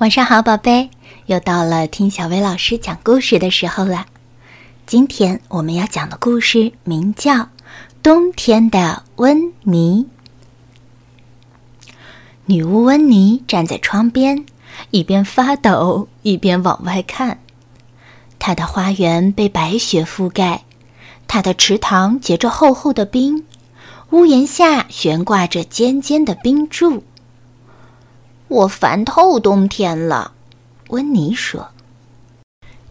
晚上好，宝贝，又到了听小薇老师讲故事的时候了。今天我们要讲的故事名叫《冬天的温妮》。女巫温妮站在窗边，一边发抖一边往外看。她的花园被白雪覆盖，她的池塘结着厚厚的冰，屋檐下悬挂着尖尖的冰柱。我烦透冬天了，温妮说。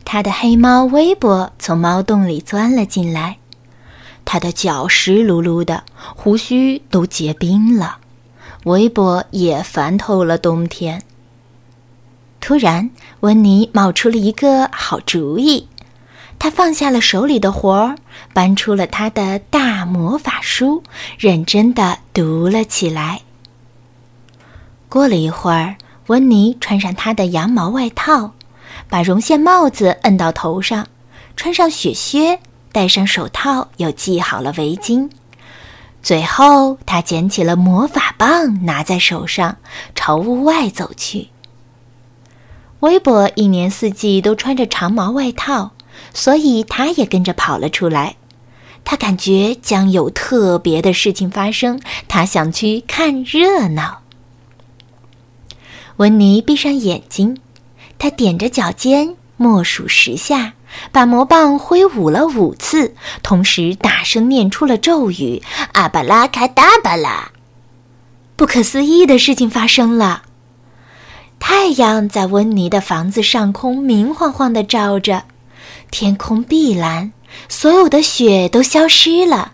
他的黑猫微波从猫洞里钻了进来，他的脚湿漉漉的，胡须都结冰了。微波也烦透了冬天。突然，温妮冒出了一个好主意，他放下了手里的活儿，搬出了他的大魔法书，认真的读了起来。过了一会儿，温妮穿上她的羊毛外套，把绒线帽子摁到头上，穿上雪靴，戴上手套，又系好了围巾。最后，她捡起了魔法棒，拿在手上，朝屋外走去。微博一年四季都穿着长毛外套，所以他也跟着跑了出来。他感觉将有特别的事情发生，他想去看热闹。温妮闭上眼睛，她踮着脚尖，默数十下，把魔棒挥舞了五次，同时大声念出了咒语：“阿巴拉卡达巴拉！”不可思议的事情发生了，太阳在温妮的房子上空明晃晃地照着，天空碧蓝，所有的雪都消失了，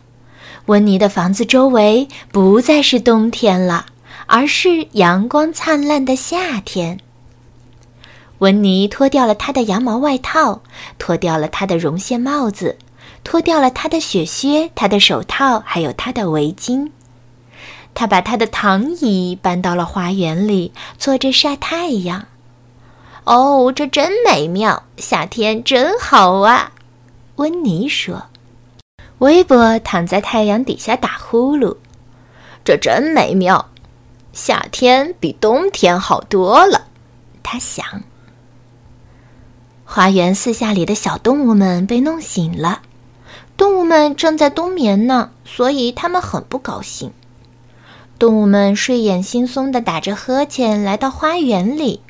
温妮的房子周围不再是冬天了。而是阳光灿烂的夏天。温妮脱掉了她的羊毛外套，脱掉了她的绒线帽子，脱掉了她的雪靴、她的手套，还有她的围巾。她把她的躺椅搬到了花园里，坐着晒太阳。哦，这真美妙！夏天真好啊，温妮说。微波躺在太阳底下打呼噜。这真美妙。夏天比冬天好多了，他想。花园四下里的小动物们被弄醒了，动物们正在冬眠呢，所以他们很不高兴。动物们睡眼惺忪的打着呵欠来到花园里。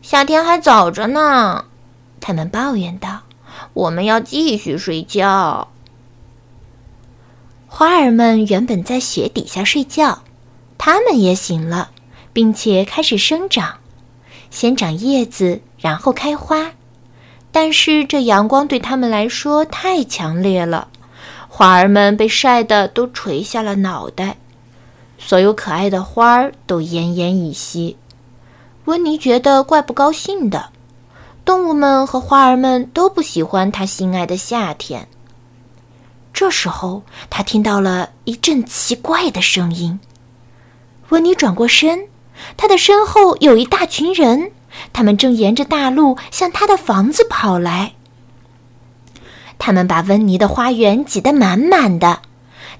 夏天还早着呢，他们抱怨道：“我们要继续睡觉。”花儿们原本在雪底下睡觉。它们也醒了，并且开始生长，先长叶子，然后开花。但是这阳光对它们来说太强烈了，花儿们被晒得都垂下了脑袋，所有可爱的花儿都奄奄一息。温妮觉得怪不高兴的，动物们和花儿们都不喜欢他心爱的夏天。这时候，他听到了一阵奇怪的声音。温妮转过身，他的身后有一大群人，他们正沿着大路向他的房子跑来。他们把温妮的花园挤得满满的，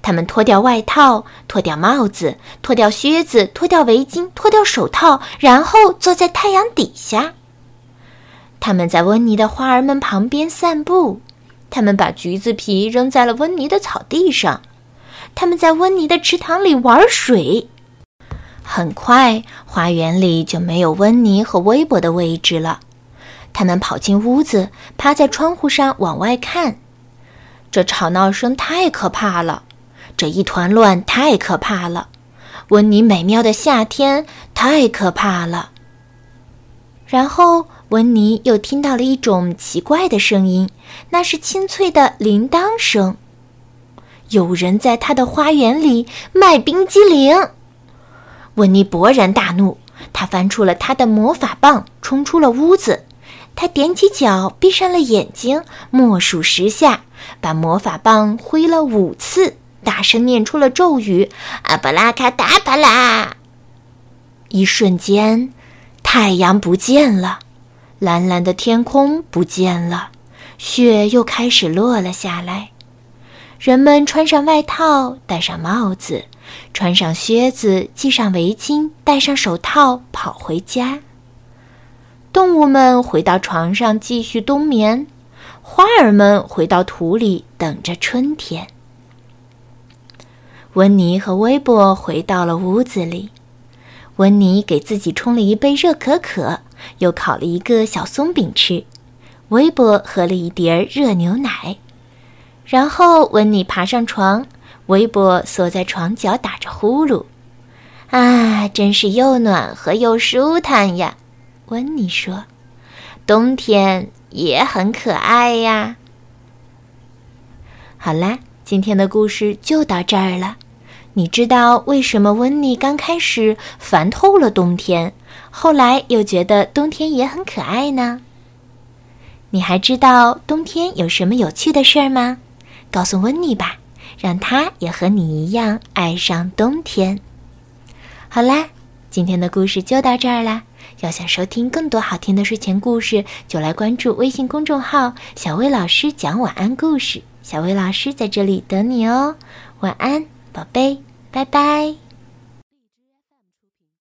他们脱掉外套，脱掉帽子，脱掉靴子，脱掉围巾，脱掉手套，然后坐在太阳底下。他们在温妮的花儿们旁边散步，他们把橘子皮扔在了温妮的草地上，他们在温妮的池塘里玩水。很快，花园里就没有温妮和微博的位置了。他们跑进屋子，趴在窗户上往外看。这吵闹声太可怕了，这一团乱太可怕了，温妮美妙的夏天太可怕了。然后，温妮又听到了一种奇怪的声音，那是清脆的铃铛声。有人在他的花园里卖冰激凌。温妮勃然大怒，他翻出了他的魔法棒，冲出了屋子。他踮起脚，闭上了眼睛，默数十下，把魔法棒挥了五次，大声念出了咒语：“阿巴拉卡达巴拉！”一瞬间，太阳不见了，蓝蓝的天空不见了，雪又开始落了下来。人们穿上外套，戴上帽子。穿上靴子，系上围巾，戴上手套，跑回家。动物们回到床上继续冬眠，花儿们回到土里等着春天。温妮和威伯回到了屋子里，温妮给自己冲了一杯热可可，又烤了一个小松饼吃。威伯喝了一碟儿热牛奶，然后温妮爬上床，威伯缩在床角打着呼噜。啊，真是又暖和又舒坦呀！温妮说：“冬天也很可爱呀。”好啦，今天的故事就到这儿了。你知道为什么温妮刚开始烦透了冬天，后来又觉得冬天也很可爱呢？你还知道冬天有什么有趣的事儿吗？告诉温妮吧，让他也和你一样爱上冬天。好啦，今天的故事就到这儿啦。要想收听更多好听的睡前故事，就来关注微信公众号“小薇老师讲晚安故事”。小薇老师在这里等你哦，晚安，宝贝，拜拜。